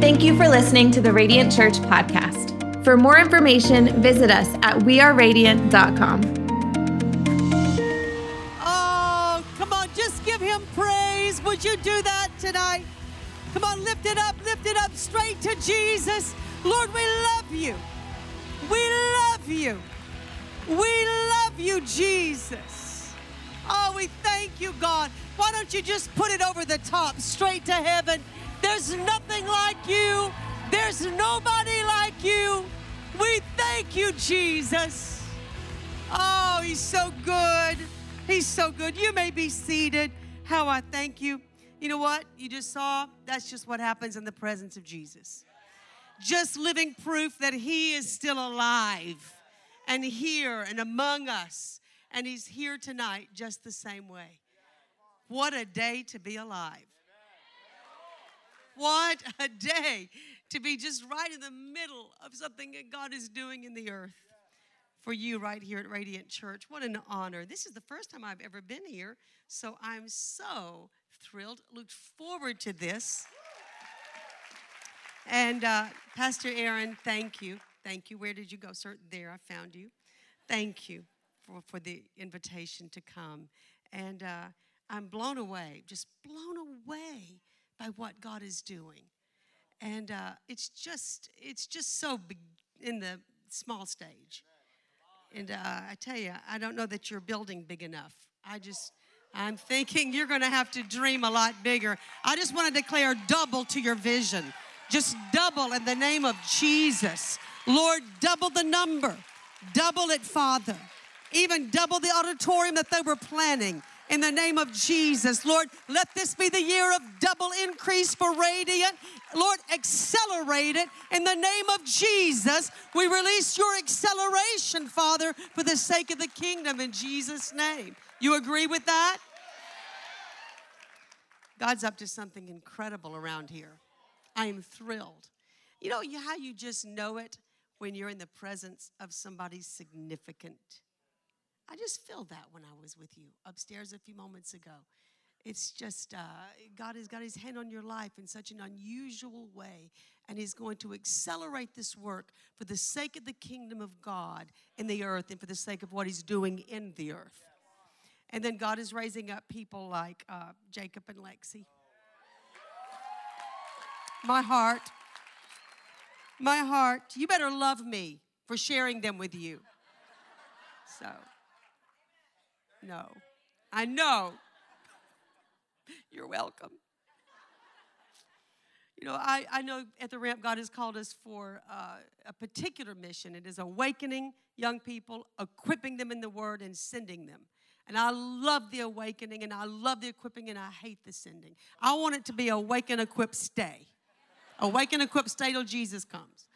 Thank you for listening to the Radiant Church podcast. For more information, visit us at weareradiant.com. Oh, come on, just give him praise. Would you do that tonight? Come on, lift it up, lift it up straight to Jesus. Lord, we love you. We love you. We love you, Jesus. Oh, we thank you, God. Why don't you just put it over the top, straight to heaven? There's nothing like you. There's nobody like you. We thank you, Jesus. Oh, he's so good. He's so good. You may be seated. How I thank you. You know what? You just saw that's just what happens in the presence of Jesus. Just living proof that he is still alive and here and among us. And he's here tonight just the same way. What a day to be alive. What a day to be just right in the middle of something that God is doing in the earth for you right here at Radiant Church. What an honor. This is the first time I've ever been here, so I'm so thrilled. Looked forward to this. And uh, Pastor Aaron, thank you. Thank you. Where did you go, sir? There, I found you. Thank you for, for the invitation to come. And uh, I'm blown away, just blown away by what God is doing. And uh, it's just, it's just so big in the small stage. And uh, I tell you, I don't know that you're building big enough. I just, I'm thinking you're going to have to dream a lot bigger. I just want to declare double to your vision. Just double in the name of Jesus. Lord, double the number. Double it, Father. Even double the auditorium that they were planning in the name of Jesus. Lord, let this be the year of double increase for Radiant. Lord, accelerate it in the name of Jesus. We release your acceleration, Father, for the sake of the kingdom in Jesus' name. You agree with that? God's up to something incredible around here. I am thrilled. You know how you just know it when you're in the presence of somebody significant? I just feel that when I was with you upstairs a few moments ago. It's just, uh, God has got his hand on your life in such an unusual way, and he's going to accelerate this work for the sake of the kingdom of God in the earth and for the sake of what he's doing in the earth. And then God is raising up people like uh, Jacob and Lexi. My heart, my heart, you better love me for sharing them with you. So. No. I know. You're welcome. You know, I, I know at the ramp, God has called us for uh, a particular mission. It is awakening young people, equipping them in the word, and sending them. And I love the awakening and I love the equipping and I hate the sending. I want it to be awaken, equip, stay. Awaken, equip, stay till Jesus comes.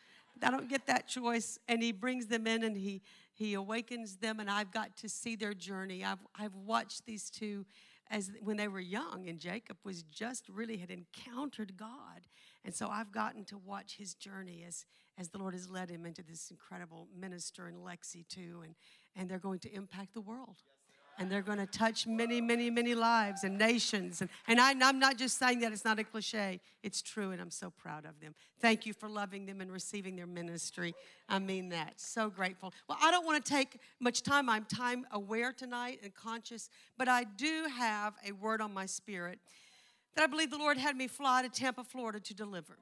I don't get that choice. And he brings them in and he he awakens them, and I've got to see their journey. I've, I've watched these two as when they were young, and Jacob was just really had encountered God. And so I've gotten to watch his journey as, as the Lord has led him into this incredible minister in Lexi, too. And, and they're going to impact the world and they're going to touch many, many, many lives and nations. And, and I, am not just saying that, it's not a cliche, it's true, and I'm so proud of them. Thank you for loving them and receiving their ministry. I mean that. So grateful. Well, I don't want to take much time. I'm time aware tonight and conscious, but I do have a word on my spirit that I believe the Lord had me fly to Tampa, Florida to deliver.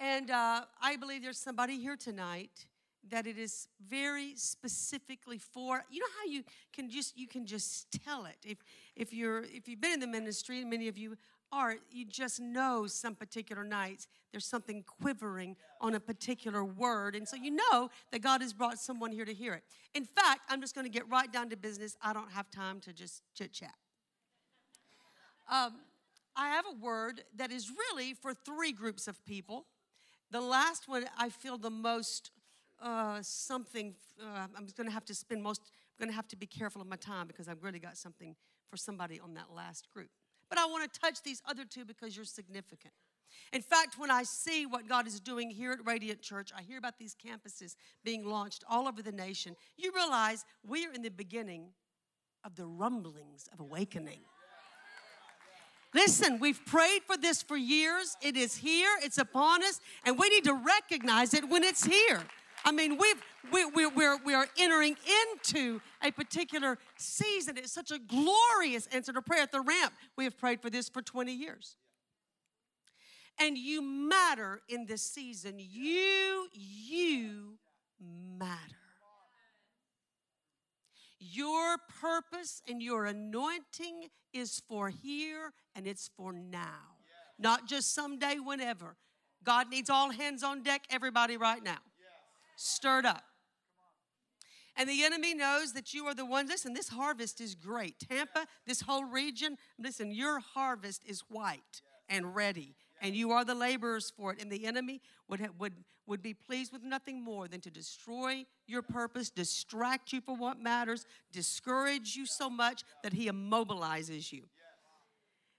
And uh, I believe there's somebody here tonight that it is very specifically for you know how you can just you can just tell it. If if you're if you've been in the ministry and many of you are you just know some particular nights there's something quivering on a particular word. And so you know that god has brought someone here to hear it. In fact i'm just going to get right down to business. I don't have time to just chit chat um, i have a word that is really for three groups of people. The last one i feel the most uh, something. Uh, I'm going to have to spend most. I'm going to have to be careful of my time because I've really got something for somebody on that last group. But I want to touch these other two because you're significant. In fact, when I see what God is doing here at Radiant Church, I hear about these campuses being launched all over the nation. You realize we are in the beginning of the rumblings of awakening. Listen, we've prayed for this for years. It is here, it's upon us, and we need to recognize it when it's here. I mean, we've, we, we, we're, we are entering into a particular season. It's such a glorious answer to prayer at the ramp. We have prayed for this for 20 years. And you matter in this season. You, you matter. Your purpose and your anointing is for here and it's for now, not just someday, whenever. God needs all hands on deck, everybody right now. Stirred up. And the enemy knows that you are the one. Listen, this harvest is great. Tampa, this whole region, listen, your harvest is white and ready and you are the laborers for it. And the enemy would, would, would be pleased with nothing more than to destroy your purpose, distract you from what matters, discourage you so much that he immobilizes you.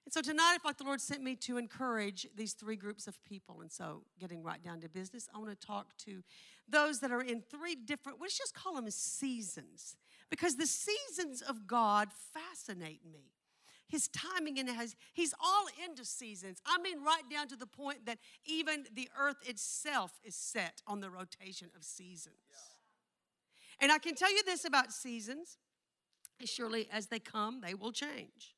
And so tonight, I felt the Lord sent me to encourage these three groups of people. And so, getting right down to business, I want to talk to those that are in three different, let's just call them seasons, because the seasons of God fascinate me his timing and his, he's all into seasons. I mean, right down to the point that even the earth itself is set on the rotation of seasons. Yeah. And I can tell you this about seasons surely as they come, they will change.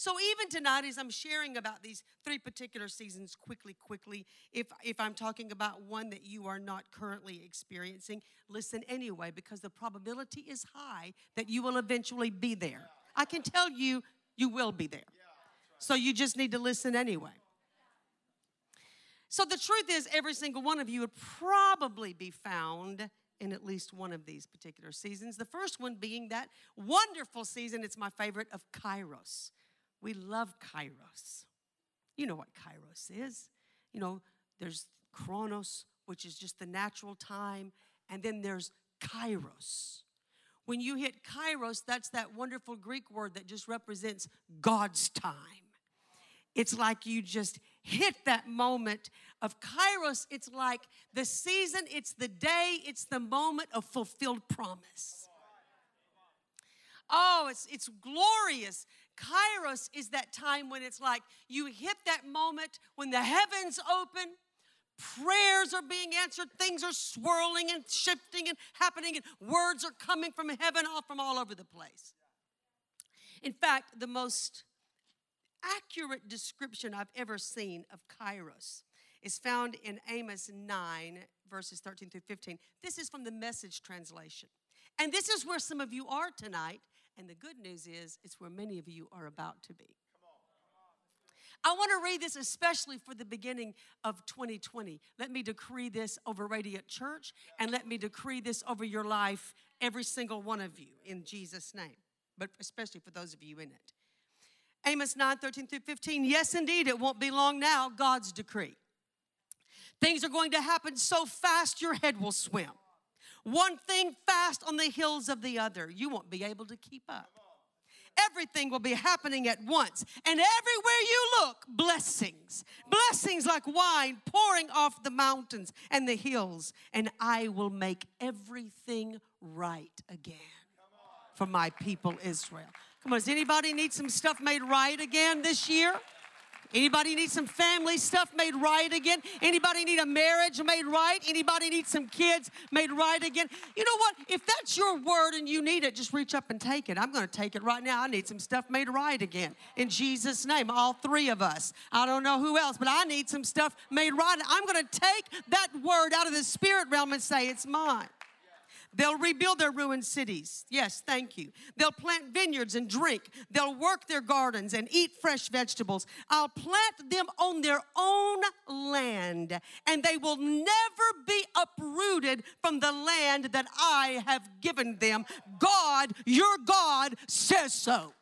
So even tonight, as I'm sharing about these three particular seasons quickly, quickly, if if I'm talking about one that you are not currently experiencing, listen anyway, because the probability is high that you will eventually be there. I can tell you you will be there. So you just need to listen anyway. So the truth is, every single one of you would probably be found in at least one of these particular seasons. The first one being that wonderful season, it's my favorite, of Kairos. We love Kairos. You know what Kairos is. You know, there's Chronos, which is just the natural time, and then there's Kairos, when you hit kairos, that's that wonderful Greek word that just represents God's time. It's like you just hit that moment of kairos. It's like the season, it's the day, it's the moment of fulfilled promise. Oh, it's, it's glorious. Kairos is that time when it's like you hit that moment when the heavens open prayers are being answered, things are swirling and shifting and happening, and words are coming from heaven all from all over the place. In fact, the most accurate description I've ever seen of Kairos is found in Amos 9, verses 13 through 15. This is from the message translation. And this is where some of you are tonight. And the good news is, it's where many of you are about to be. I want to read this especially for the beginning of 2020. Let me decree this over Radiant Church and let me decree this over your life, every single one of you, in Jesus' name, but especially for those of you in it. Amos 9 13 through 15. Yes, indeed, it won't be long now, God's decree. Things are going to happen so fast your head will swim. One thing fast on the heels of the other. You won't be able to keep up everything will be happening at once. And everywhere you look, blessings. Blessings like wine pouring off the mountains and the hills. And I will make everything right again for my people Israel. Come on, does anybody need some stuff made right again this year? Anybody need some family stuff made right again? Anybody need a marriage made right? Anybody need some kids made right again? You know what? If that's your word and you need it, just reach up and take it. I'm going to take it right now. I need some stuff made right again. In Jesus' name, all three of us. I don't know who else, but I need some stuff made right. I'm going to take that word out of the spirit realm and say, it's mine. They'll rebuild their ruined cities. Yes, thank you. They'll plant vineyards and drink. They'll work their gardens and eat fresh vegetables. I'll plant them on their own land, and they will never be uprooted from the land that I have given them. God, your God, says so.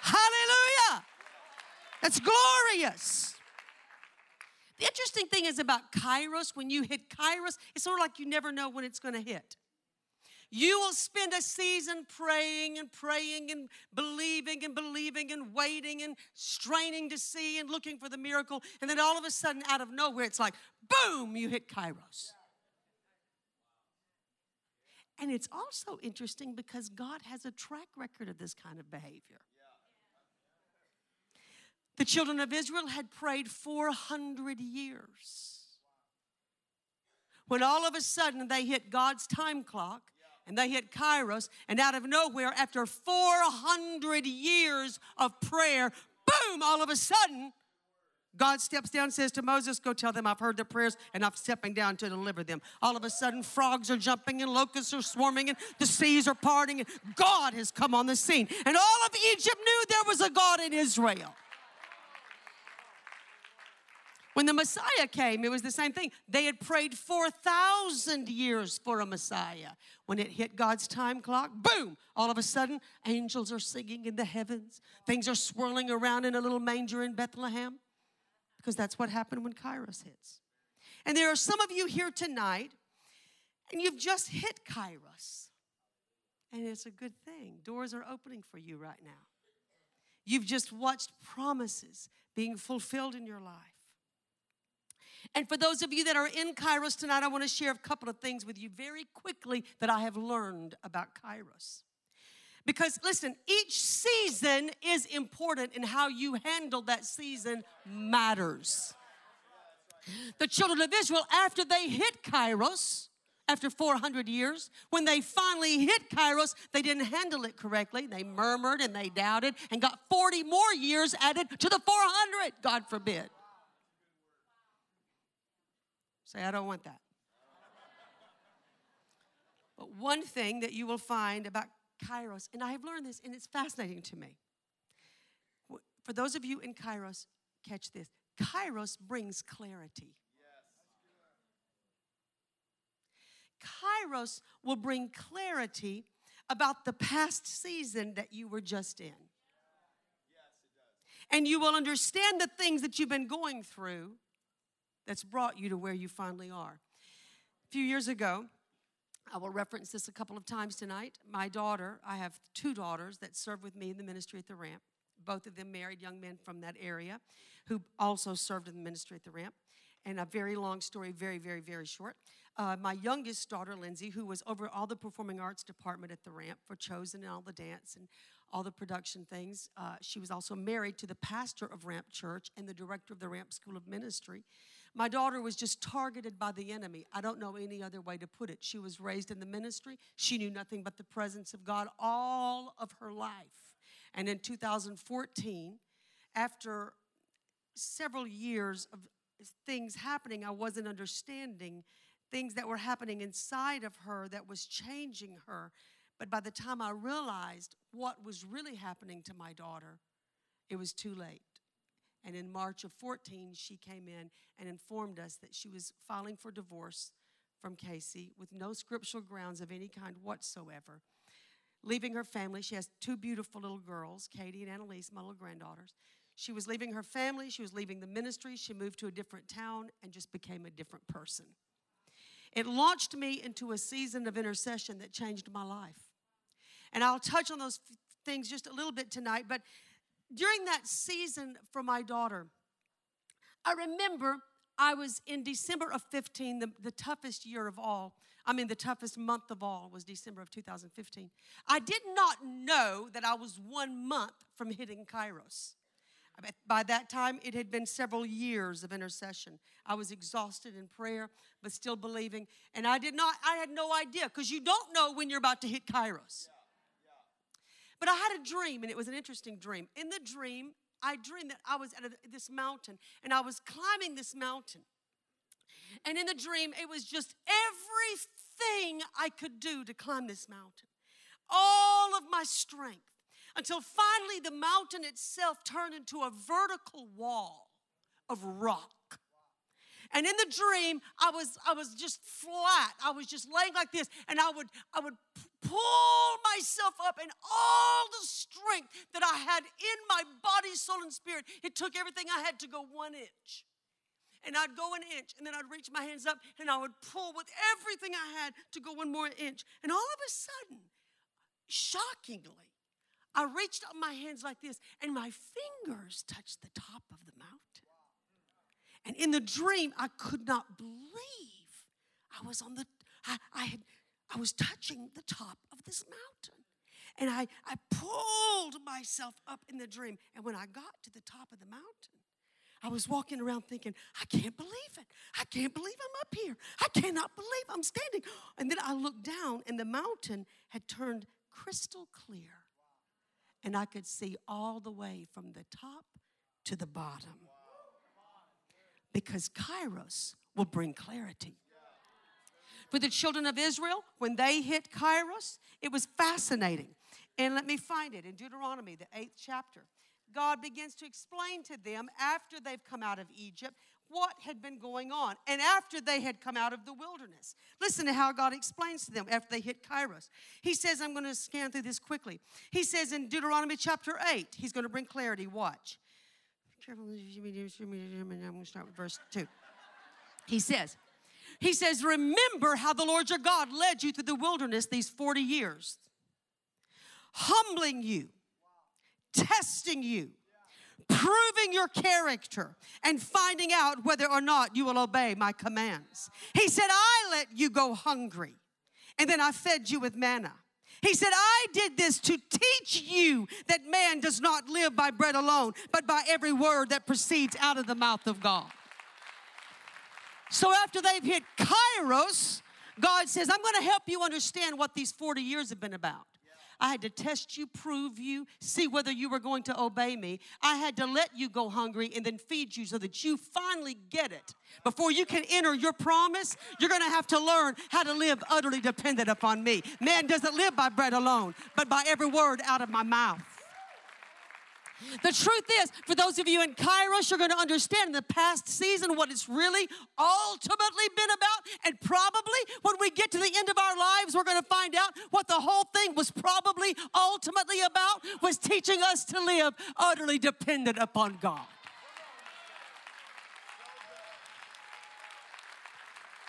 Hallelujah. That's glorious. The interesting thing is about Kairos, when you hit Kairos, it's sort of like you never know when it's going to hit. You will spend a season praying and praying and believing and believing and waiting and straining to see and looking for the miracle. And then all of a sudden, out of nowhere, it's like, boom, you hit Kairos. And it's also interesting because God has a track record of this kind of behavior. The children of Israel had prayed 400 years. When all of a sudden they hit God's time clock and they hit Kairos, and out of nowhere, after 400 years of prayer, boom, all of a sudden, God steps down and says to Moses, Go tell them I've heard their prayers and I'm stepping down to deliver them. All of a sudden, frogs are jumping and locusts are swarming and the seas are parting and God has come on the scene. And all of Egypt knew there was a God in Israel. When the Messiah came, it was the same thing. They had prayed 4,000 years for a Messiah. When it hit God's time clock, boom, all of a sudden, angels are singing in the heavens. Things are swirling around in a little manger in Bethlehem because that's what happened when Kairos hits. And there are some of you here tonight, and you've just hit Kairos. And it's a good thing. Doors are opening for you right now. You've just watched promises being fulfilled in your life. And for those of you that are in Kairos tonight, I want to share a couple of things with you very quickly that I have learned about Kairos. Because listen, each season is important, and how you handle that season matters. The children of Israel, after they hit Kairos, after 400 years, when they finally hit Kairos, they didn't handle it correctly. They murmured and they doubted and got 40 more years added to the 400, God forbid. Say, I don't want that. But one thing that you will find about Kairos, and I have learned this, and it's fascinating to me. For those of you in Kairos, catch this Kairos brings clarity. Kairos will bring clarity about the past season that you were just in. And you will understand the things that you've been going through that's brought you to where you finally are. A few years ago, I will reference this a couple of times tonight. My daughter, I have two daughters that serve with me in the ministry at the ramp. Both of them married young men from that area who also served in the ministry at the ramp. And a very long story, very, very, very short. Uh, my youngest daughter, Lindsay, who was over all the performing arts department at the ramp for Chosen and all the dance and all the production things, uh, she was also married to the pastor of Ramp Church and the director of the Ramp School of Ministry. My daughter was just targeted by the enemy. I don't know any other way to put it. She was raised in the ministry. She knew nothing but the presence of God all of her life. And in 2014, after several years of things happening, I wasn't understanding things that were happening inside of her that was changing her. But by the time I realized what was really happening to my daughter, it was too late. And in March of 14, she came in and informed us that she was filing for divorce from Casey with no scriptural grounds of any kind whatsoever. Leaving her family, she has two beautiful little girls, Katie and Annalise, my little granddaughters. She was leaving her family, she was leaving the ministry, she moved to a different town and just became a different person. It launched me into a season of intercession that changed my life. And I'll touch on those things just a little bit tonight, but during that season for my daughter, I remember I was in December of 15, the, the toughest year of all. I mean, the toughest month of all was December of 2015. I did not know that I was one month from hitting Kairos. By that time, it had been several years of intercession. I was exhausted in prayer, but still believing. And I did not, I had no idea, because you don't know when you're about to hit Kairos. But I had a dream, and it was an interesting dream. In the dream, I dreamed that I was at a, this mountain, and I was climbing this mountain. And in the dream, it was just everything I could do to climb this mountain, all of my strength, until finally the mountain itself turned into a vertical wall of rock. And in the dream, I was I was just flat. I was just laying like this, and I would I would pull myself up, and all the strength that I had in my body, soul, and spirit, it took everything I had to go one inch. And I'd go an inch, and then I'd reach my hands up, and I would pull with everything I had to go one more inch. And all of a sudden, shockingly, I reached up my hands like this, and my fingers touched the top of the mountain. And in the dream, I could not believe I was on the, I, I had, I was touching the top of this mountain. And I, I pulled myself up in the dream. And when I got to the top of the mountain, I was walking around thinking, I can't believe it. I can't believe I'm up here. I cannot believe I'm standing. And then I looked down, and the mountain had turned crystal clear. And I could see all the way from the top to the bottom. Because Kairos will bring clarity. For the children of Israel, when they hit Kairos, it was fascinating. And let me find it in Deuteronomy, the eighth chapter. God begins to explain to them after they've come out of Egypt what had been going on and after they had come out of the wilderness. Listen to how God explains to them after they hit Kairos. He says, I'm going to scan through this quickly. He says in Deuteronomy chapter 8, he's going to bring clarity. Watch. Careful. I'm going to start with verse 2. He says, he says, Remember how the Lord your God led you through the wilderness these 40 years, humbling you, testing you, proving your character, and finding out whether or not you will obey my commands. He said, I let you go hungry, and then I fed you with manna. He said, I did this to teach you that man does not live by bread alone, but by every word that proceeds out of the mouth of God. So after they've hit Kairos, God says, I'm going to help you understand what these 40 years have been about. I had to test you, prove you, see whether you were going to obey me. I had to let you go hungry and then feed you so that you finally get it. Before you can enter your promise, you're going to have to learn how to live utterly dependent upon me. Man doesn't live by bread alone, but by every word out of my mouth. The truth is, for those of you in Kairos, you're going to understand in the past season what it's really ultimately been about. And probably when we get to the end of our lives, we're going to find out what the whole thing was probably ultimately about was teaching us to live utterly dependent upon God.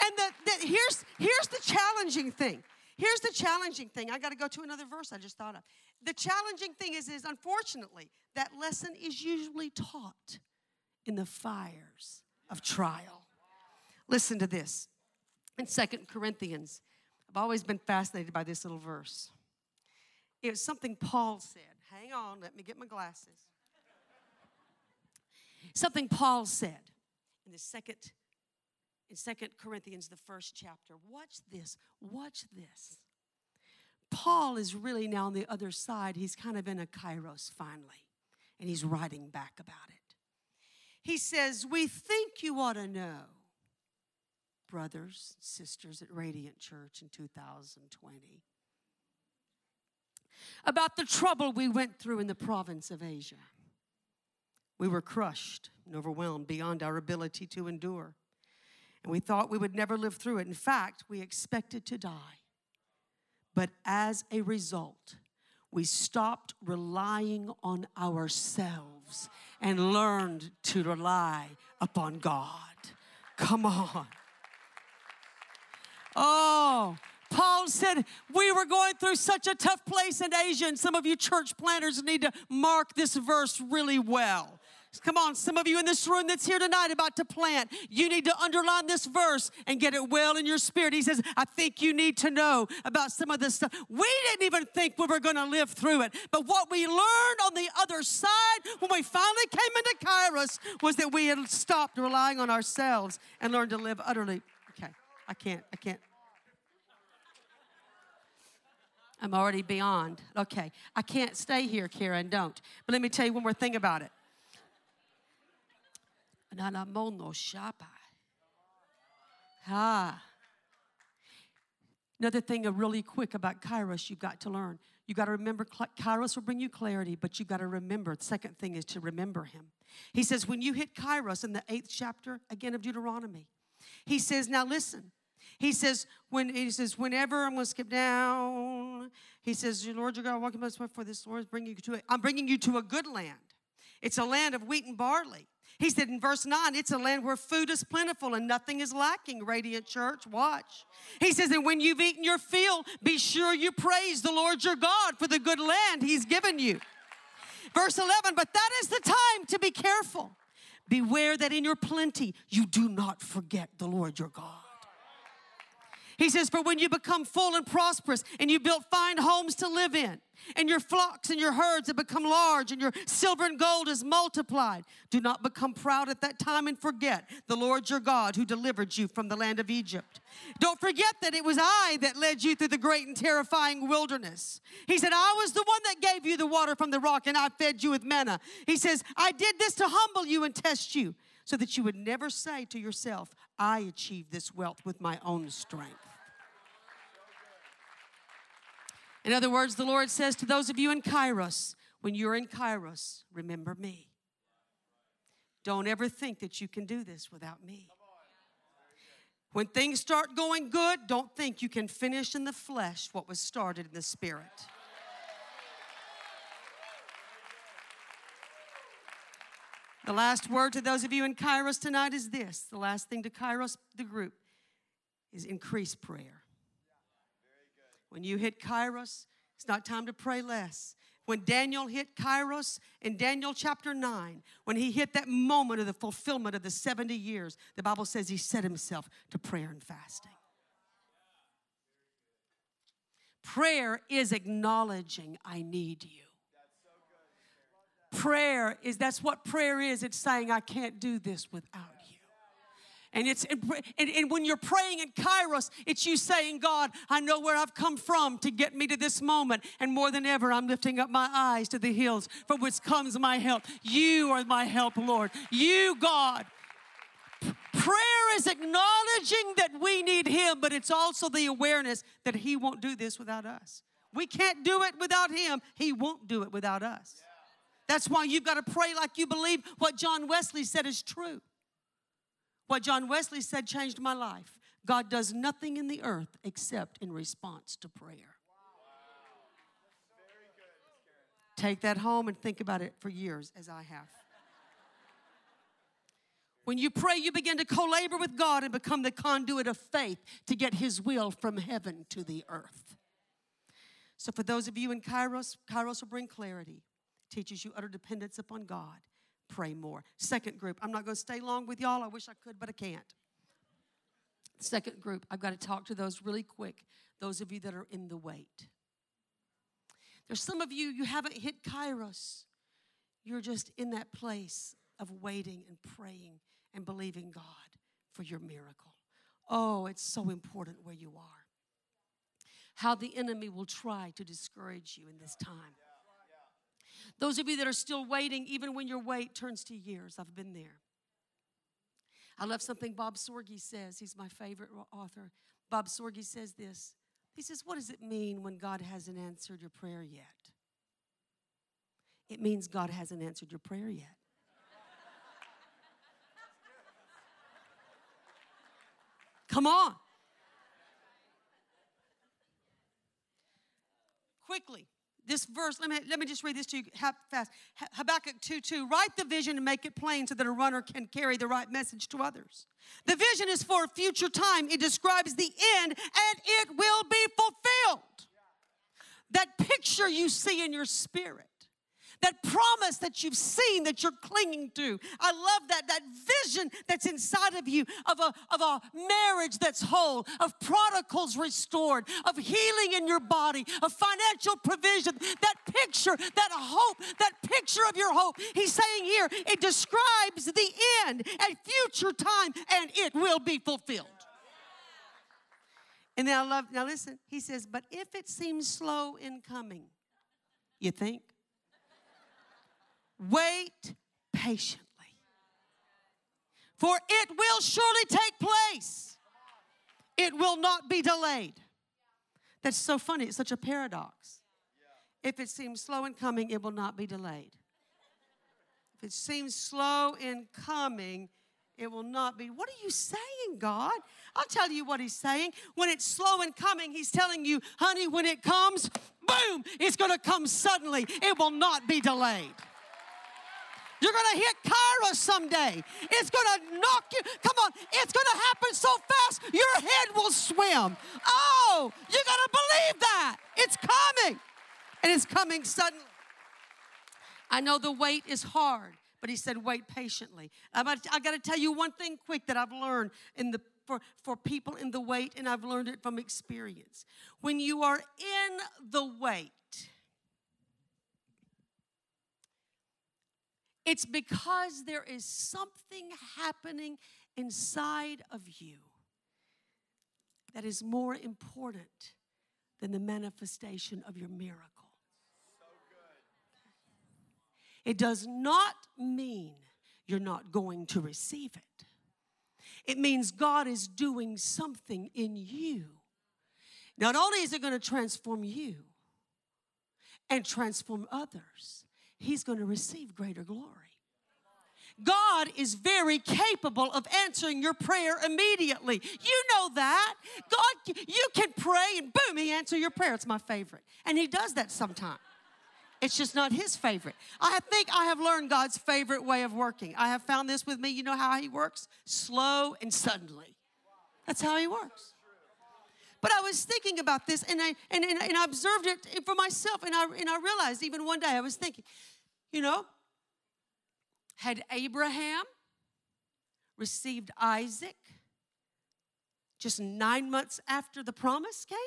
And the, the, here's, here's the challenging thing. Here's the challenging thing. I got to go to another verse I just thought of. The challenging thing is, is unfortunately, that lesson is usually taught in the fires of trial. Listen to this. In Second Corinthians, I've always been fascinated by this little verse. It's something Paul said. Hang on, let me get my glasses. Something Paul said in the second in Second Corinthians, the first chapter. Watch this. Watch this. Paul is really now on the other side. He's kind of in a kairos finally, and he's writing back about it. He says, We think you ought to know, brothers, and sisters at Radiant Church in 2020, about the trouble we went through in the province of Asia. We were crushed and overwhelmed beyond our ability to endure. And we thought we would never live through it. In fact, we expected to die. But as a result, we stopped relying on ourselves and learned to rely upon God. Come on. Oh, Paul said, We were going through such a tough place in Asia, and some of you church planters need to mark this verse really well. Come on, some of you in this room that's here tonight about to plant, you need to underline this verse and get it well in your spirit. He says, I think you need to know about some of this stuff. We didn't even think we were going to live through it. But what we learned on the other side when we finally came into Kairos was that we had stopped relying on ourselves and learned to live utterly. Okay, I can't, I can't. I'm already beyond. Okay, I can't stay here, Karen, don't. But let me tell you one more thing about it. Nanamono shapa. Ah. Another thing, really quick about Kairos, you've got to learn. You got to remember, Kairos will bring you clarity, but you got to remember. The second thing is to remember him. He says, when you hit Kairos in the eighth chapter, again of Deuteronomy, he says, now listen. He says, when he says, whenever I'm going to skip down, he says, your Lord your God, walking by for this Lord is bringing you to it. I'm bringing you to a good land. It's a land of wheat and barley. He said in verse 9, it's a land where food is plentiful and nothing is lacking, Radiant Church. Watch. He says, and when you've eaten your fill, be sure you praise the Lord your God for the good land he's given you. Verse 11, but that is the time to be careful. Beware that in your plenty you do not forget the Lord your God. He says, For when you become full and prosperous and you built fine homes to live in, and your flocks and your herds have become large, and your silver and gold is multiplied, do not become proud at that time and forget the Lord your God who delivered you from the land of Egypt. Don't forget that it was I that led you through the great and terrifying wilderness. He said, I was the one that gave you the water from the rock, and I fed you with manna. He says, I did this to humble you and test you so that you would never say to yourself, I achieved this wealth with my own strength. In other words, the Lord says to those of you in Kairos, when you're in Kairos, remember me. Don't ever think that you can do this without me. When things start going good, don't think you can finish in the flesh what was started in the spirit. The last word to those of you in Kairos tonight is this. The last thing to Kairos, the group, is increase prayer. When you hit Kairos, it's not time to pray less. When Daniel hit Kairos in Daniel chapter 9, when he hit that moment of the fulfillment of the 70 years, the Bible says he set himself to prayer and fasting. Prayer is acknowledging, I need you. Prayer is, that's what prayer is. It's saying, I can't do this without you. And it's and, and, when you're praying in Kairos, it's you saying, God, I know where I've come from to get me to this moment. And more than ever, I'm lifting up my eyes to the hills from which comes my help. You are my help, Lord. You, God. Prayer is acknowledging that we need Him, but it's also the awareness that He won't do this without us. We can't do it without Him, He won't do it without us. That's why you've got to pray like you believe what John Wesley said is true. What John Wesley said changed my life. God does nothing in the earth except in response to prayer. Take that home and think about it for years, as I have. When you pray, you begin to co labor with God and become the conduit of faith to get His will from heaven to the earth. So, for those of you in Kairos, Kairos will bring clarity teaches you utter dependence upon God. Pray more. Second group, I'm not going to stay long with y'all. I wish I could, but I can't. Second group, I've got to talk to those really quick, those of you that are in the wait. There's some of you, you haven't hit Kairos. You're just in that place of waiting and praying and believing God for your miracle. Oh, it's so important where you are. How the enemy will try to discourage you in this time. Those of you that are still waiting, even when your wait turns to years, I've been there. I love something Bob Sorge says. He's my favorite author. Bob Sorge says this. He says, What does it mean when God hasn't answered your prayer yet? It means God hasn't answered your prayer yet. Come on. Quickly this verse, let me, let me just read this to you fast. Habakkuk 2 2. Write the vision and make it plain so that a runner can carry the right message to others. The vision is for a future time, it describes the end and it will be fulfilled. That picture you see in your spirit that promise that you've seen that you're clinging to. I love that, that vision that's inside of you of a, of a marriage that's whole, of prodigals restored, of healing in your body, of financial provision. That picture, that hope, that picture of your hope. He's saying here, it describes the end and future time, and it will be fulfilled. And then I love, now listen, he says, but if it seems slow in coming, you think? Wait patiently. For it will surely take place. It will not be delayed. That's so funny. It's such a paradox. If it seems slow in coming, it will not be delayed. If it seems slow in coming, it will not be. What are you saying, God? I'll tell you what He's saying. When it's slow in coming, He's telling you, honey, when it comes, boom, it's going to come suddenly. It will not be delayed. You're going to hit Kairos someday. It's going to knock you. Come on, it's going to happen so fast, your head will swim. Oh, you got to believe that. It's coming, and it's coming suddenly. I know the wait is hard, but he said, wait patiently. I got to tell you one thing quick that I've learned in the for, for people in the wait, and I've learned it from experience. When you are in the wait, it's because there is something happening inside of you that is more important than the manifestation of your miracle. It does not mean you're not going to receive it. It means God is doing something in you. Not only is it going to transform you and transform others, He's going to receive greater glory. God is very capable of answering your prayer immediately. You know that. God, you can pray and boom, He answers your prayer. It's my favorite. And He does that sometimes. It's just not his favorite. I think I have learned God's favorite way of working. I have found this with me. You know how he works? Slow and suddenly. That's how he works. But I was thinking about this and I and, and, and I observed it for myself and I and I realized even one day I was thinking, you know, had Abraham received Isaac just nine months after the promise came?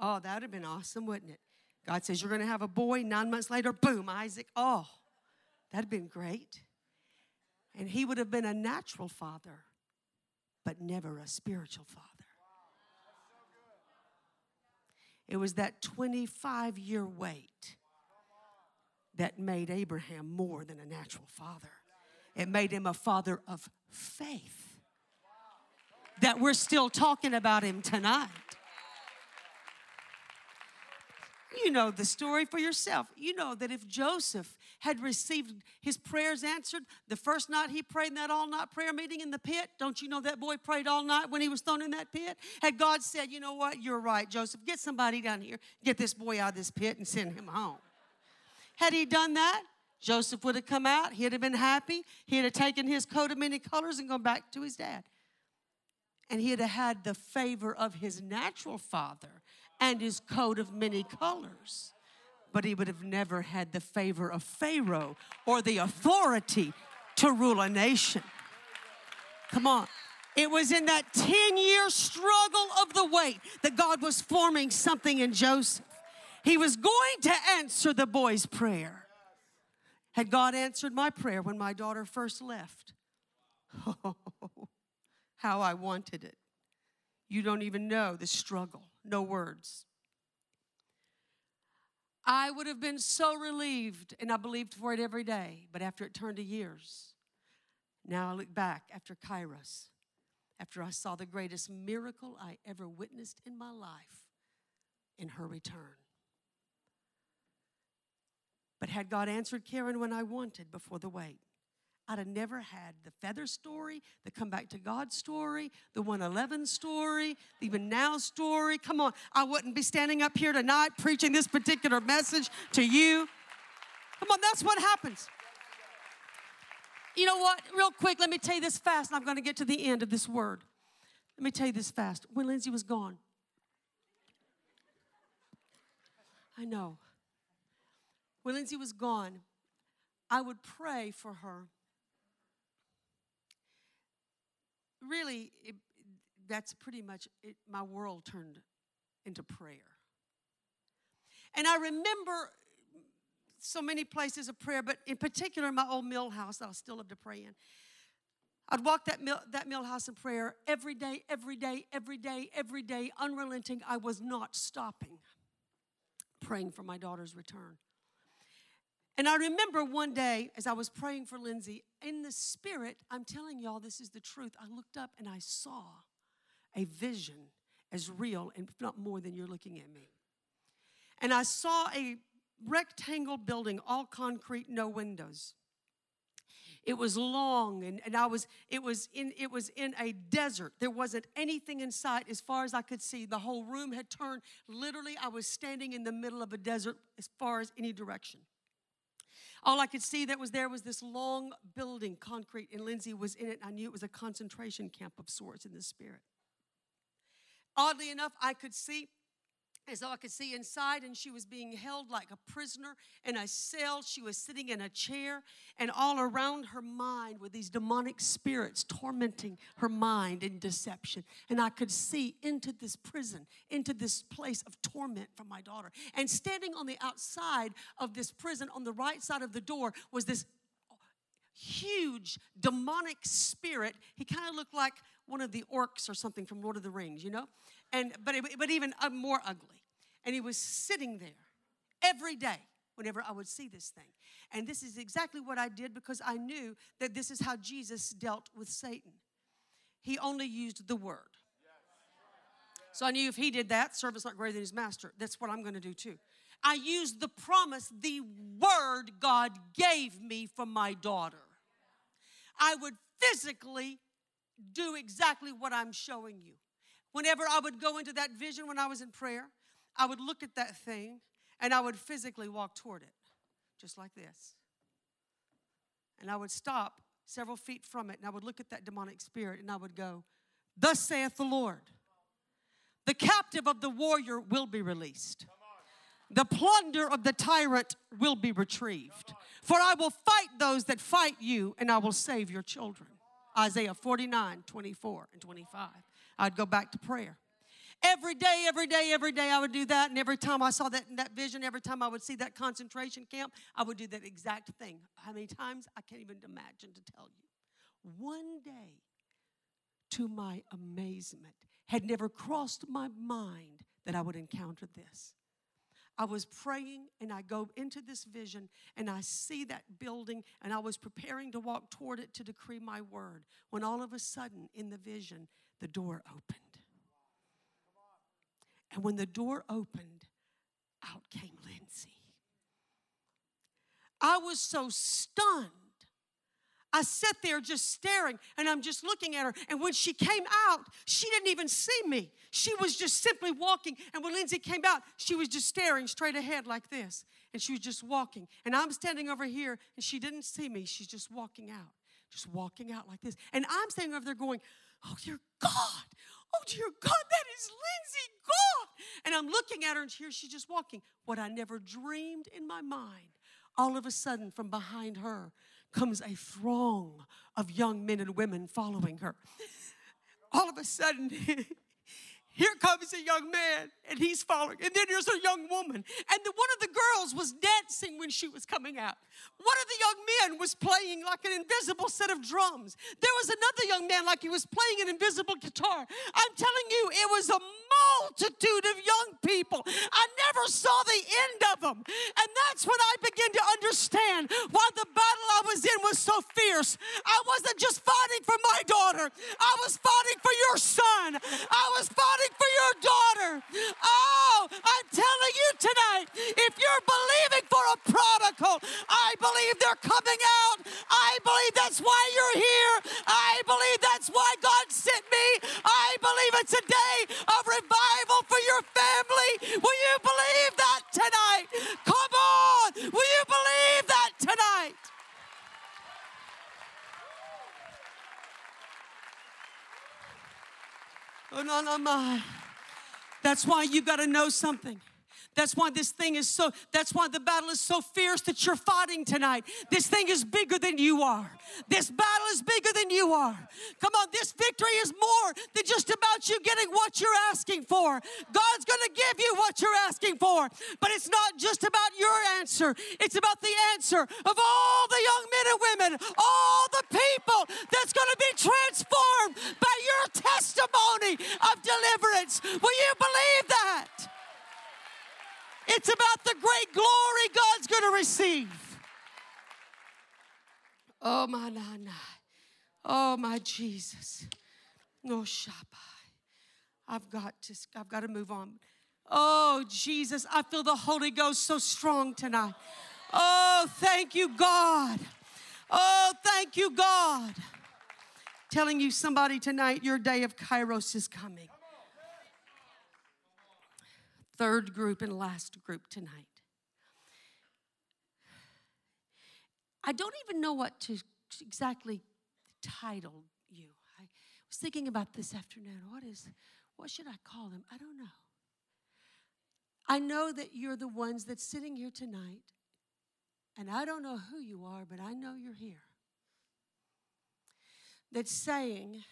Oh, that would have been awesome, wouldn't it? God says, You're going to have a boy. Nine months later, boom, Isaac. Oh, that'd been great. And he would have been a natural father, but never a spiritual father. It was that 25 year wait that made Abraham more than a natural father. It made him a father of faith. That we're still talking about him tonight. You know the story for yourself. You know that if Joseph had received his prayers answered the first night he prayed in that all night prayer meeting in the pit, don't you know that boy prayed all night when he was thrown in that pit? Had God said, You know what? You're right, Joseph, get somebody down here, get this boy out of this pit and send him home. Had he done that, Joseph would have come out, he'd have been happy, he'd have taken his coat of many colors and gone back to his dad. And he'd have had the favor of his natural father and his coat of many colors. But he would have never had the favor of Pharaoh or the authority to rule a nation. Come on. It was in that 10 year struggle of the wait that God was forming something in Joseph. He was going to answer the boy's prayer. Had God answered my prayer when my daughter first left? Oh, how I wanted it. You don't even know the struggle no words. I would have been so relieved, and I believed for it every day, but after it turned to years, now I look back after Kairos, after I saw the greatest miracle I ever witnessed in my life in her return. But had God answered Karen when I wanted before the wait? I'd have never had the feather story, the come back to God story, the 111 story, the even now story. Come on, I wouldn't be standing up here tonight preaching this particular message to you. Come on, that's what happens. You know what? Real quick, let me tell you this fast, and I'm going to get to the end of this word. Let me tell you this fast. When Lindsay was gone, I know. When Lindsay was gone, I would pray for her really, it, that's pretty much it, my world turned into prayer. And I remember so many places of prayer, but in particular, my old mill house that I still love to pray in. I'd walk that mill, that mill house in prayer every day, every day, every day, every day, unrelenting. I was not stopping praying for my daughter's return. And I remember one day as I was praying for Lindsay, in the spirit, I'm telling y'all this is the truth. I looked up and I saw a vision as real and not more than you're looking at me. And I saw a rectangle building, all concrete, no windows. It was long and, and I was it was in it was in a desert. There wasn't anything in sight as far as I could see. The whole room had turned. Literally, I was standing in the middle of a desert as far as any direction. All I could see that was there was this long building, concrete, and Lindsay was in it. I knew it was a concentration camp of sorts in the spirit. Oddly enough, I could see And so I could see inside, and she was being held like a prisoner in a cell. She was sitting in a chair, and all around her mind were these demonic spirits tormenting her mind in deception. And I could see into this prison, into this place of torment for my daughter. And standing on the outside of this prison, on the right side of the door, was this huge demonic spirit. He kind of looked like one of the orcs or something from Lord of the Rings, you know? And but, but even uh, more ugly. And he was sitting there every day whenever I would see this thing. And this is exactly what I did because I knew that this is how Jesus dealt with Satan. He only used the word. So I knew if he did that, servant's not greater than his master. That's what I'm going to do too. I used the promise, the word God gave me for my daughter. I would physically do exactly what I'm showing you. Whenever I would go into that vision when I was in prayer, I would look at that thing and I would physically walk toward it, just like this. And I would stop several feet from it and I would look at that demonic spirit and I would go, Thus saith the Lord, the captive of the warrior will be released. The plunder of the tyrant will be retrieved. For I will fight those that fight you, and I will save your children. Isaiah 49, 24, and 25. I'd go back to prayer. Every day, every day, every day, I would do that. And every time I saw that, that vision, every time I would see that concentration camp, I would do that exact thing. How many times? I can't even imagine to tell you. One day, to my amazement, had never crossed my mind that I would encounter this. I was praying and I go into this vision and I see that building and I was preparing to walk toward it to decree my word when all of a sudden in the vision the door opened. And when the door opened, out came Lindsay. I was so stunned. I sat there just staring and I'm just looking at her. And when she came out, she didn't even see me. She was just simply walking. And when Lindsay came out, she was just staring straight ahead like this. And she was just walking. And I'm standing over here and she didn't see me. She's just walking out, just walking out like this. And I'm standing over there going, Oh, dear God. Oh, dear God, that is Lindsay God. And I'm looking at her, and here she's just walking. What I never dreamed in my mind, all of a sudden, from behind her comes a throng of young men and women following her. All of a sudden, here comes a young man and he's following. And then there's a young woman. And the, one of the girls was dancing when she was coming out. One of the young men was playing like an invisible set of drums. There was another young man like he was playing an invisible guitar. I'm telling you it was a multitude of young people. I never saw the end of them. And that's when i began to understand why the battle i was in was so fierce. I wasn't just fighting for my daughter. I was fighting for your son. I was fighting for your daughter. Oh, I'm telling you tonight, if you're believing for a prodigal, I believe they're coming out. I believe that's why you're here. I believe that's why God sent me. I believe it's a day of revival for your family. Will you believe that tonight? Come on. Will you believe that tonight? Oh, no, no, my. That's why you got to know something. That's why this thing is so, that's why the battle is so fierce that you're fighting tonight. This thing is bigger than you are. This battle is bigger than you are. Come on, this victory is more than just about you getting what you're asking for. God's to give you what you're asking for, but it's not just about your answer, it's about the answer of all the young men and women, all the people that's going to be transformed by your testimony of deliverance. Will you believe that? It's about the great glory God's going to receive. Oh, my nana. Oh, my Jesus. No, oh, Shabbat. I've got to, I've got to move on. Oh, Jesus, I feel the Holy Ghost so strong tonight. Oh, thank you, God. Oh, thank you, God. Telling you somebody tonight, your day of Kairos is coming third group and last group tonight. I don't even know what to exactly title you. I was thinking about this afternoon. What is what should I call them? I don't know. I know that you're the ones that's sitting here tonight, and I don't know who you are, but I know you're here. That's saying,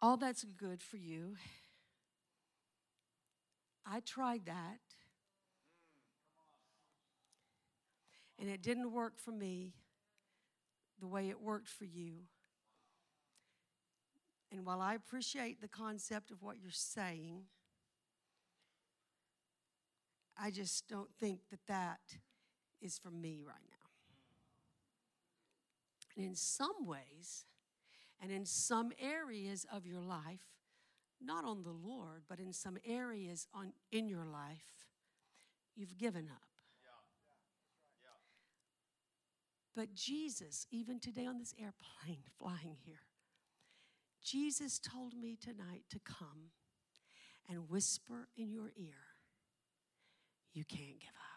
all that's good for you. I tried that, and it didn't work for me the way it worked for you. And while I appreciate the concept of what you're saying, I just don't think that that is for me right now. And in some ways, and in some areas of your life, not on the Lord, but in some areas on, in your life, you've given up. But Jesus, even today on this airplane flying here, Jesus told me tonight to come and whisper in your ear, You can't give up.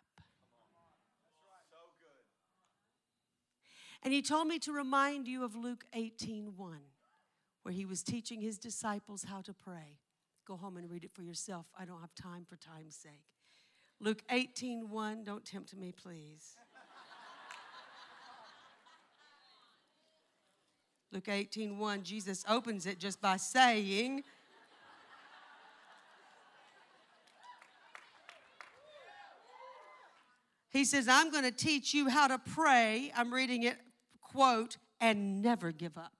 And he told me to remind you of Luke 18 1, where he was teaching his disciples how to pray. Go home and read it for yourself. I don't have time for time's sake. Luke 18 1, don't tempt me, please. Luke 18 1, Jesus opens it just by saying, He says, I'm going to teach you how to pray. I'm reading it, quote, and never give up.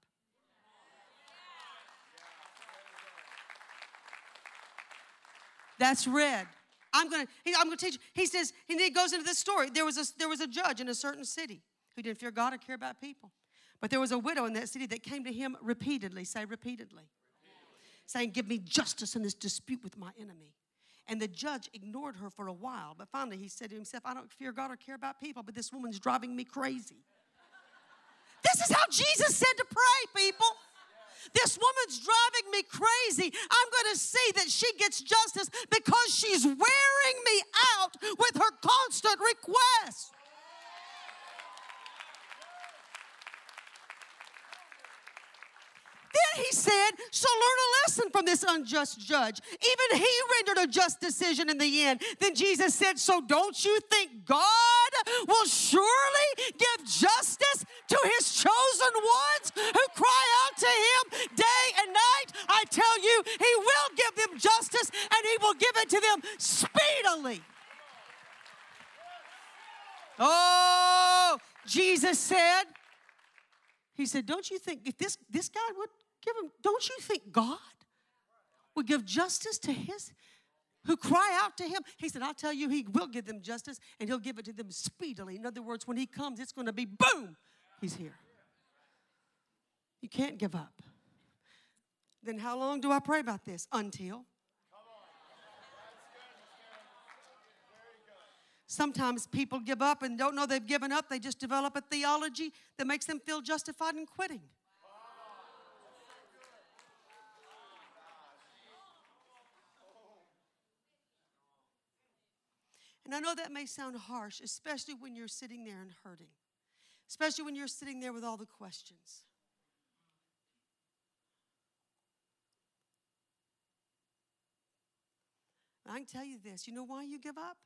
That's red. I'm to, I'm to teach. He says, and he goes into this story. There was, a, there was a judge in a certain city who didn't fear God or care about people. But there was a widow in that city that came to him repeatedly, say repeatedly, repeatedly. saying, Give me justice in this dispute with my enemy. And the judge ignored her for a while, but finally he said to himself, I don't fear God or care about people, but this woman's driving me crazy. This is how Jesus said to pray, people. This woman's driving me crazy. I'm going to see that she gets justice because she's wearing me out with her constant requests. Then he said, So learn a lesson from this unjust judge. Even he rendered a just decision in the end. Then Jesus said, So don't you think God will surely give justice to his chosen ones who cry out to him day and night? I tell you, he will give them justice and he will give it to them speedily. Oh, Jesus said, he said, Don't you think if this, this guy would give him, don't you think God would give justice to his who cry out to him? He said, I'll tell you, he will give them justice and he'll give it to them speedily. In other words, when he comes, it's going to be boom, he's here. You can't give up. Then how long do I pray about this? Until. Sometimes people give up and don't know they've given up. They just develop a theology that makes them feel justified in quitting. And I know that may sound harsh, especially when you're sitting there and hurting, especially when you're sitting there with all the questions. I can tell you this you know why you give up?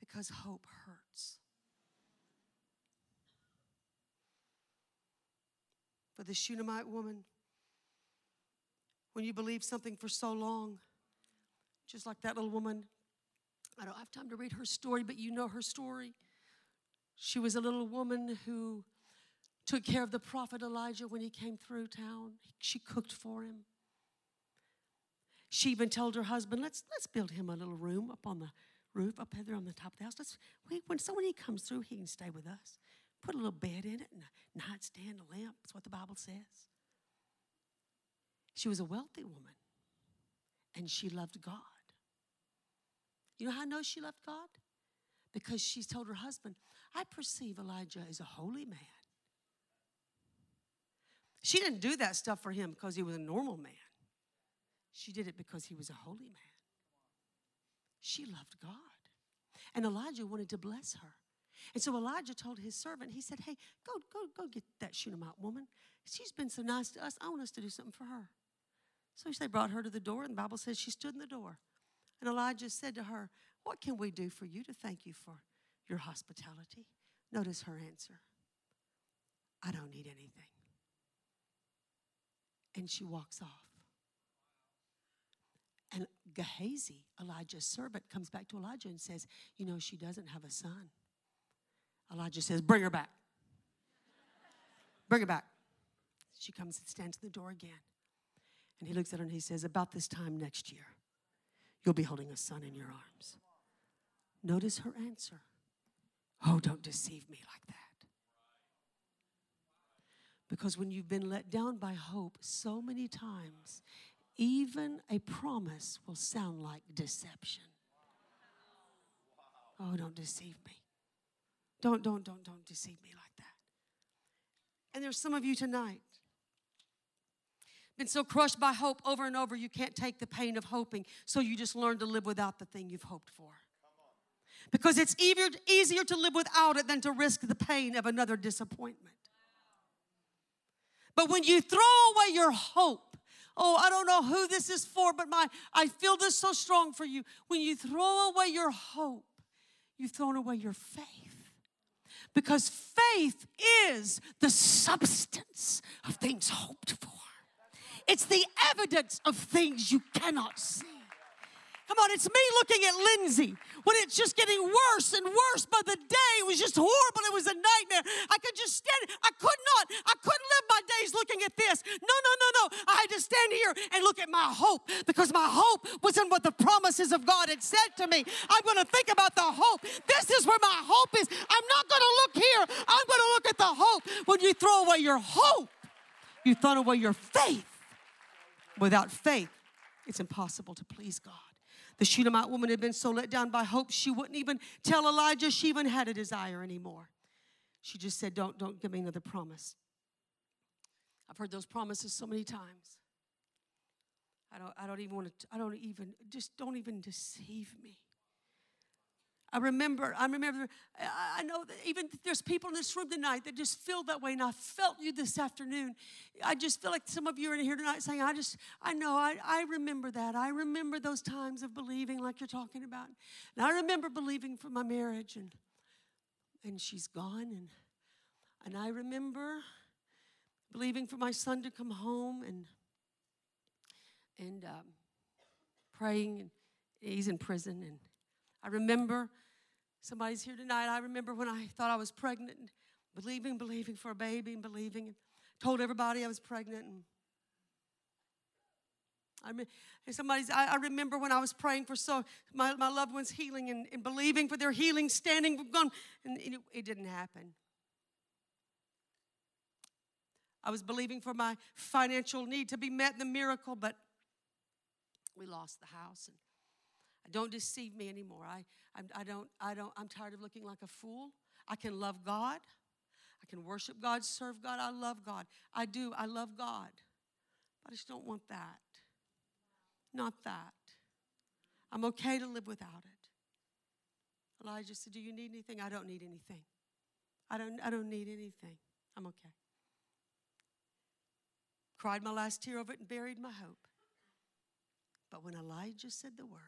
Because hope hurts. For the Shunammite woman, when you believe something for so long, just like that little woman. I don't have time to read her story, but you know her story. She was a little woman who took care of the prophet Elijah when he came through town. She cooked for him. She even told her husband, let's, let's build him a little room up on the roof, up there on the top of the house. Let's, we, when, so when he comes through, he can stay with us. Put a little bed in it and a nightstand, a lamp. That's what the Bible says. She was a wealthy woman and she loved God. You know how I know she loved God? Because she told her husband, I perceive Elijah as a holy man. She didn't do that stuff for him because he was a normal man. She did it because he was a holy man. She loved God. And Elijah wanted to bless her. And so Elijah told his servant, he said, Hey, go, go, go get that Shunammite woman. She's been so nice to us. I want us to do something for her. So they brought her to the door, and the Bible says she stood in the door. And Elijah said to her, What can we do for you to thank you for your hospitality? Notice her answer I don't need anything. And she walks off. And Gehazi, Elijah's servant, comes back to Elijah and says, You know, she doesn't have a son. Elijah says, Bring her back. Bring her back. She comes and stands in the door again. And he looks at her and he says, About this time next year, you'll be holding a son in your arms. Notice her answer. Oh, don't deceive me like that. Because when you've been let down by hope so many times, even a promise will sound like deception. Oh, don't deceive me. Don't, don't, don't, don't deceive me like that. And there's some of you tonight been so crushed by hope over and over you can't take the pain of hoping. So you just learn to live without the thing you've hoped for. Because it's easier, easier to live without it than to risk the pain of another disappointment. But when you throw away your hope oh i don't know who this is for but my i feel this so strong for you. When you throw away your hope you've thrown away your faith. Because faith is the substance of things hoped for. It's the evidence of things you cannot see. Come on, it's me looking at Lindsay when it's just getting worse and worse by the day. It was just horrible. It was a nightmare. I could just stand, I could not, I couldn't live my days looking at this. No, no, no, no. I had to stand here and look at my hope because my hope was in what the promises of God had said to me. I'm going to think about the hope. This is where my hope is. I'm not going to look here. I'm going to look at the hope. When you throw away your hope, you throw away your faith. Without faith, it's impossible to please God. The Shunammite woman had been so let down by hope, she wouldn't even tell Elijah she even had a desire anymore. She just said, Don't, don't give me another promise. I've heard those promises so many times. I don't, I don't even want to, I don't even, just don't even deceive me. I remember, I remember, I know that even there's people in this room tonight that just feel that way, and I felt you this afternoon. I just feel like some of you are in here tonight saying, I just, I know, I, I remember that. I remember those times of believing like you're talking about. And I remember believing for my marriage, and and she's gone, and and I remember believing for my son to come home and and um, praying, and he's in prison, and I remember Somebody's here tonight. I remember when I thought I was pregnant, and believing, believing for a baby, and believing, and told everybody I was pregnant. And I mean, somebody's. I, I, remember when I was praying for so my, my loved ones' healing and, and believing for their healing, standing, gone, and it, it didn't happen. I was believing for my financial need to be met in the miracle, but we lost the house and don't deceive me anymore. I, I, I, don't, I don't, I'm tired of looking like a fool. I can love God. I can worship God, serve God. I love God. I do. I love God. But I just don't want that. Not that. I'm okay to live without it. Elijah said, Do you need anything? I don't need anything. I don't, I don't need anything. I'm okay. Cried my last tear over it and buried my hope. But when Elijah said the words,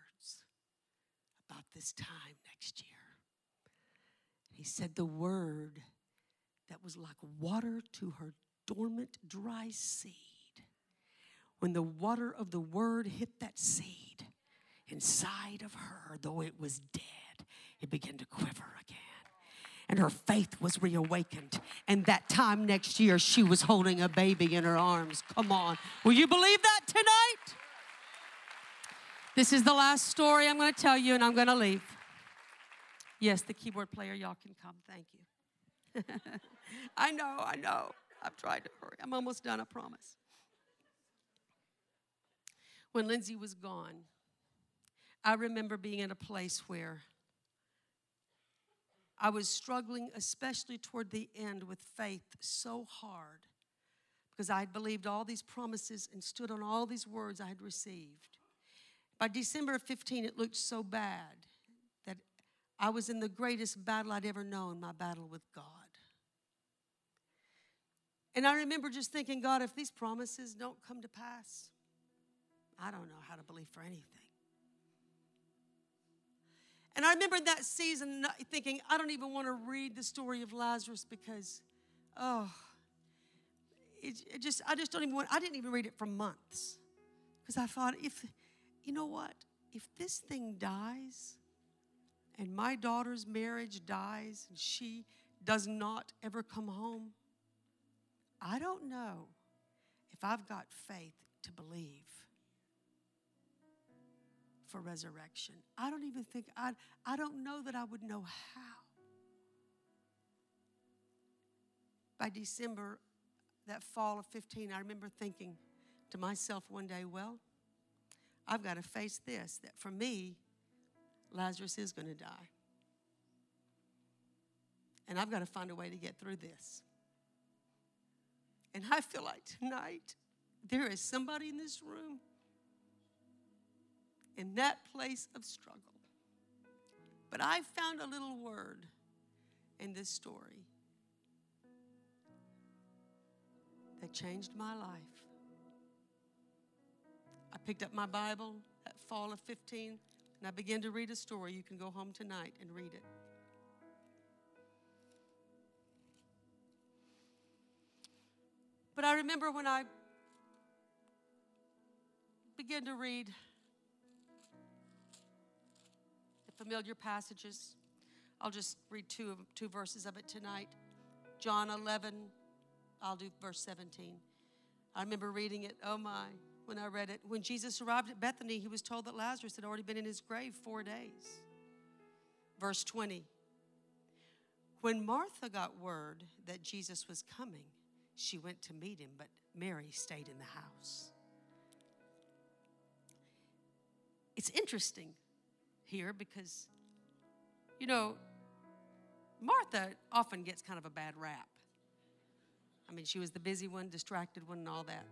about this time next year. He said the word that was like water to her dormant, dry seed. When the water of the word hit that seed inside of her, though it was dead, it began to quiver again. And her faith was reawakened. And that time next year, she was holding a baby in her arms. Come on. Will you believe that tonight? This is the last story I'm going to tell you, and I'm going to leave. Yes, the keyboard player, y'all can come. Thank you. I know, I know. I've tried to hurry. I'm almost done, I promise. When Lindsay was gone, I remember being in a place where I was struggling, especially toward the end, with faith so hard because I had believed all these promises and stood on all these words I had received. By December of 15, it looked so bad that I was in the greatest battle I'd ever known my battle with God. And I remember just thinking, God, if these promises don't come to pass, I don't know how to believe for anything. And I remember that season thinking, I don't even want to read the story of Lazarus because, oh, it, it just I just don't even want. I didn't even read it for months because I thought if, you know what, if this thing dies, and my daughter's marriage dies, and she does not ever come home, I don't know if I've got faith to believe for resurrection. I don't even think I I don't know that I would know how. By December that fall of 15, I remember thinking to myself one day, well, I've got to face this that for me, Lazarus is going to die. And I've got to find a way to get through this. And I feel like tonight, there is somebody in this room in that place of struggle. But I found a little word in this story that changed my life. I picked up my Bible at fall of 15 and I began to read a story. You can go home tonight and read it. But I remember when I began to read the familiar passages. I'll just read two, of, two verses of it tonight. John 11, I'll do verse 17. I remember reading it. Oh my, when I read it. When Jesus arrived at Bethany, he was told that Lazarus had already been in his grave four days. Verse 20. When Martha got word that Jesus was coming, she went to meet him, but Mary stayed in the house. It's interesting here because, you know, Martha often gets kind of a bad rap. I mean, she was the busy one, distracted one, and all that.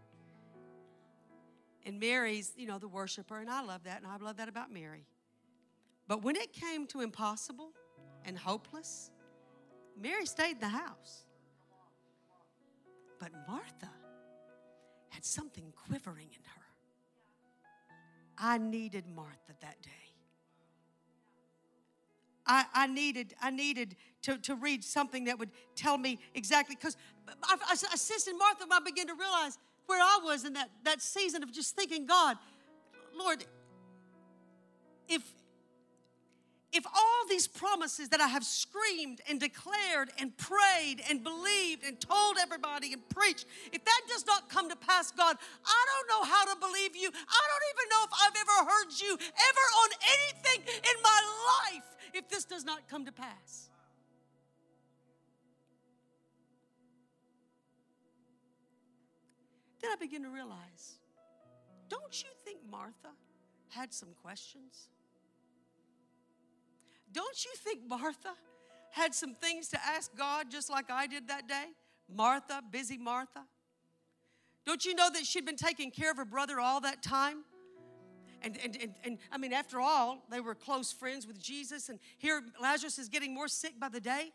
And Mary's, you know, the worshiper, and I love that, and I love that about Mary. But when it came to impossible and hopeless, Mary stayed in the house. But Martha had something quivering in her. I needed Martha that day. I, I needed, I needed to, to read something that would tell me exactly, because assisted Martha, I began to realize where I was in that, that season of just thinking, God, Lord, if if all these promises that I have screamed and declared and prayed and believed and told everybody and preached, if that does not come to pass, God, I don't know how to believe you. I don't even know if I've ever heard you ever on anything in my life if this does not come to pass. Then I begin to realize don't you think Martha had some questions? Don't you think Martha had some things to ask God just like I did that day? Martha, busy Martha. Don't you know that she'd been taking care of her brother all that time? And, and, and, and I mean, after all, they were close friends with Jesus, and here Lazarus is getting more sick by the day.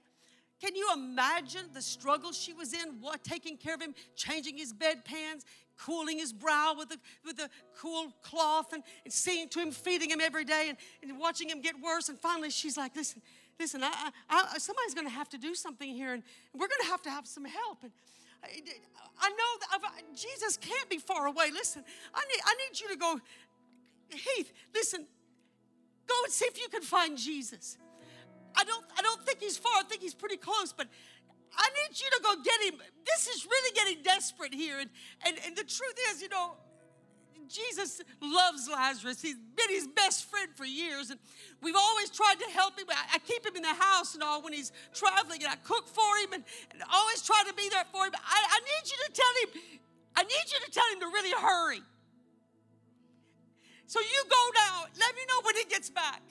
Can you imagine the struggle she was in, what, taking care of him, changing his bedpans, cooling his brow with a, with a cool cloth, and, and seeing to him, feeding him every day, and, and watching him get worse. And finally, she's like, Listen, listen, I, I, somebody's going to have to do something here, and we're going to have to have some help. And I, I know that Jesus can't be far away. Listen, I need, I need you to go Heath, listen, go and see if you can find Jesus. I don't, I don't think he's far. I think he's pretty close, but I need you to go get him. This is really getting desperate here. And, and, and the truth is, you know, Jesus loves Lazarus. He's been his best friend for years, and we've always tried to help him. I, I keep him in the house and all when he's traveling, and I cook for him, and, and always try to be there for him. I, I need you to tell him, I need you to tell him to really hurry. So you go now. Let me know when he gets back.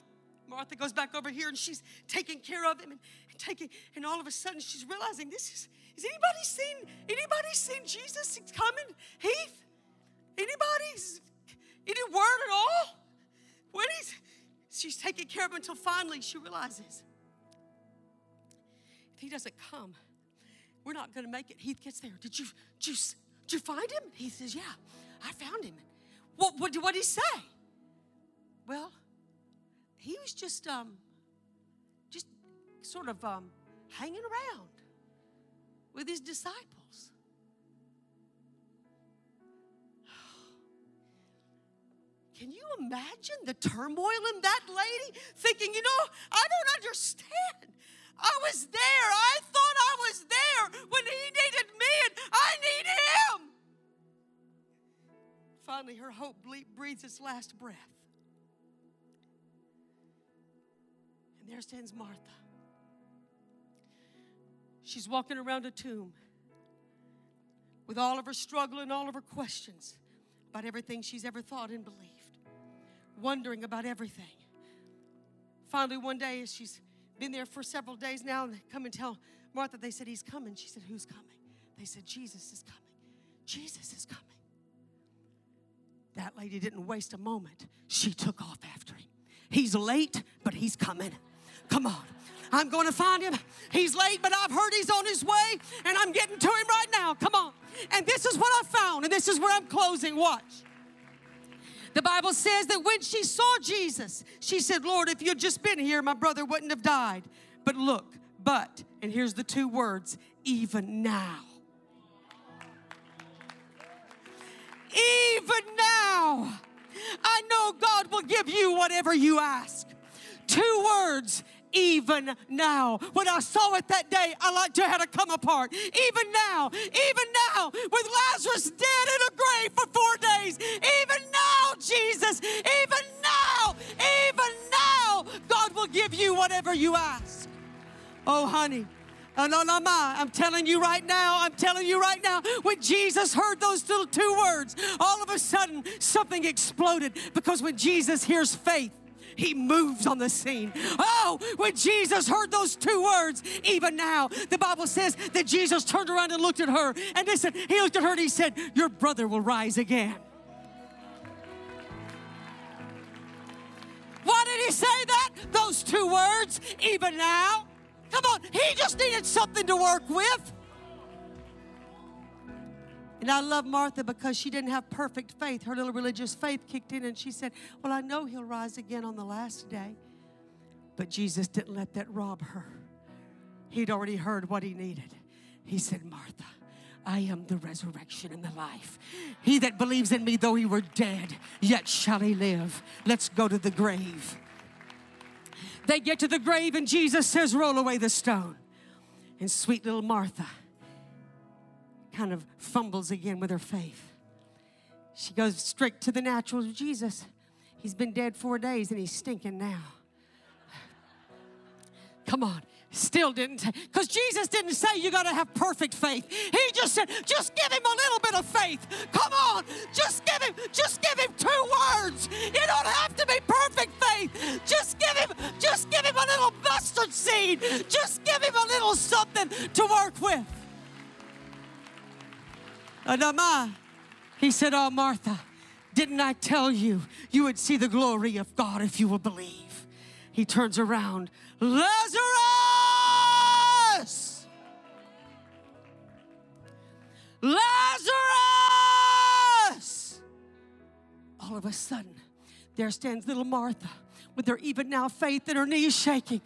Martha goes back over here and she's taking care of him and, and taking, and all of a sudden she's realizing this is, is anybody seen, anybody seen Jesus coming? Heath? Anybody's, Any word at all? When he's, she's taking care of him until finally she realizes if he doesn't come, we're not going to make it. Heath gets there. Did you, did you, did you find him? He says, Yeah, I found him. What, what, what did he say? Well, he was just, um, just sort of um, hanging around with his disciples. Can you imagine the turmoil in that lady thinking, you know, I don't understand. I was there. I thought I was there when he needed me and I need him. Finally, her hope breathes its last breath. There stands Martha. She's walking around a tomb with all of her struggle and all of her questions about everything she's ever thought and believed, wondering about everything. Finally, one day, as she's been there for several days now, and they come and tell Martha, they said, He's coming. She said, Who's coming? They said, Jesus is coming. Jesus is coming. That lady didn't waste a moment. She took off after him. He's late, but he's coming. Come on. I'm going to find him. He's late, but I've heard he's on his way, and I'm getting to him right now. Come on. And this is what I found, and this is where I'm closing. Watch. The Bible says that when she saw Jesus, she said, Lord, if you'd just been here, my brother wouldn't have died. But look, but, and here's the two words, even now. Even now, I know God will give you whatever you ask. Two words, even now. When I saw it that day, I like to have to come apart. Even now, even now, with Lazarus dead in a grave for four days, even now, Jesus, even now, even now, God will give you whatever you ask. Oh, honey. I'm telling you right now, I'm telling you right now, when Jesus heard those little two words, all of a sudden something exploded because when Jesus hears faith, he moves on the scene. Oh, when Jesus heard those two words, even now, the Bible says that Jesus turned around and looked at her. And listen, he looked at her and he said, Your brother will rise again. Why did he say that? Those two words, even now. Come on, he just needed something to work with. And I love Martha because she didn't have perfect faith. Her little religious faith kicked in and she said, Well, I know he'll rise again on the last day. But Jesus didn't let that rob her. He'd already heard what he needed. He said, Martha, I am the resurrection and the life. He that believes in me, though he were dead, yet shall he live. Let's go to the grave. They get to the grave, and Jesus says, Roll away the stone. And sweet little Martha, kind of fumbles again with her faith. She goes straight to the natural Jesus. He's been dead four days and he's stinking now. Come on. Still didn't, because Jesus didn't say you got to have perfect faith. He just said, just give him a little bit of faith. Come on, just give him, just give him two words. You don't have to be perfect faith. Just give him, just give him a little mustard seed. Just give him a little something to work with. Adama. He said, Oh, Martha, didn't I tell you you would see the glory of God if you will believe? He turns around, Lazarus! Lazarus! All of a sudden, there stands little Martha with her even now faith and her knees shaking.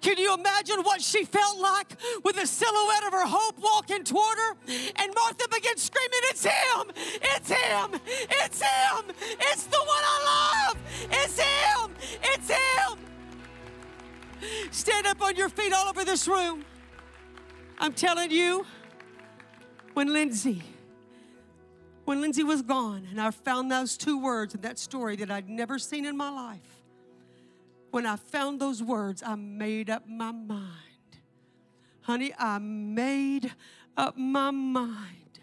Can you imagine what she felt like with the silhouette of her hope walking toward her? And Martha begins screaming, It's him! It's him! It's him! It's the one I love! It's him! It's him! Stand up on your feet all over this room. I'm telling you, when Lindsay, when Lindsay was gone, and I found those two words in that story that I'd never seen in my life, when I found those words, I made up my mind. Honey, I made up my mind.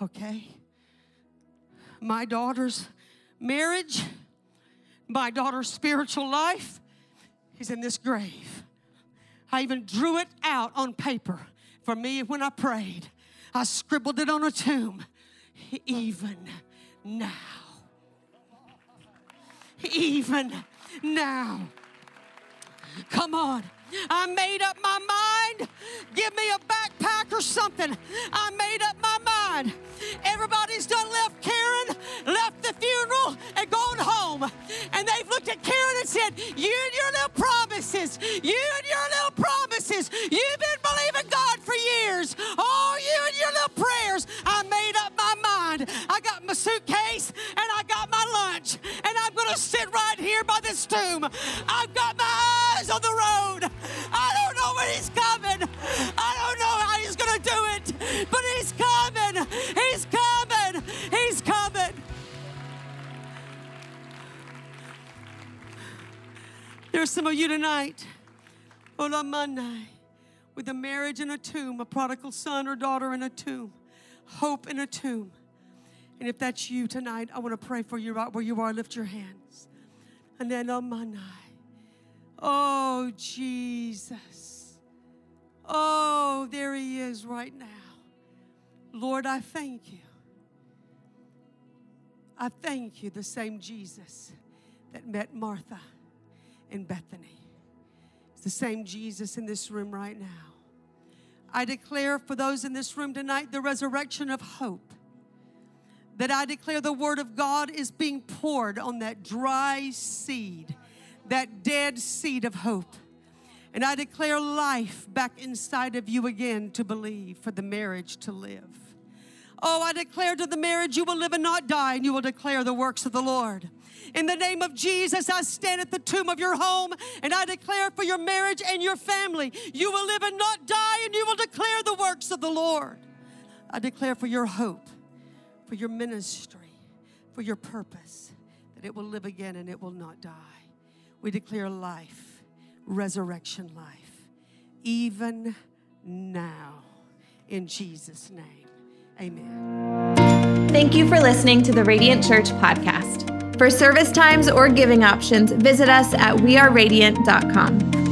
Okay? My daughter's marriage, my daughter's spiritual life is in this grave. I even drew it out on paper for me when I prayed. I scribbled it on a tomb. Even now. Even now. Come on. I made up my mind. Give me a backpack or something. I made up my mind. Everybody's done left left the funeral and gone home. And they've looked at Karen and said, You and your little promises, you and your little promises, you've been believing God for years. Oh, you and your little prayers. I made up my mind. I got my suitcase and I got my lunch, and I'm going to sit right here by this tomb. I've got my eyes on the road. I don't know when he's coming. I don't Some of you tonight, Olamandai, with a marriage in a tomb, a prodigal son or daughter in a tomb, hope in a tomb. And if that's you tonight, I want to pray for you right where you are. Lift your hands. And then Omanai. Oh, Jesus. Oh, there he is right now. Lord, I thank you. I thank you, the same Jesus that met Martha in Bethany. It's the same Jesus in this room right now. I declare for those in this room tonight the resurrection of hope. That I declare the word of God is being poured on that dry seed, that dead seed of hope. And I declare life back inside of you again to believe, for the marriage to live. Oh, I declare to the marriage, you will live and not die, and you will declare the works of the Lord. In the name of Jesus, I stand at the tomb of your home and I declare for your marriage and your family, you will live and not die, and you will declare the works of the Lord. I declare for your hope, for your ministry, for your purpose, that it will live again and it will not die. We declare life, resurrection life, even now, in Jesus' name. Amen. Thank you for listening to the Radiant Church podcast. For service times or giving options, visit us at weareradiant.com.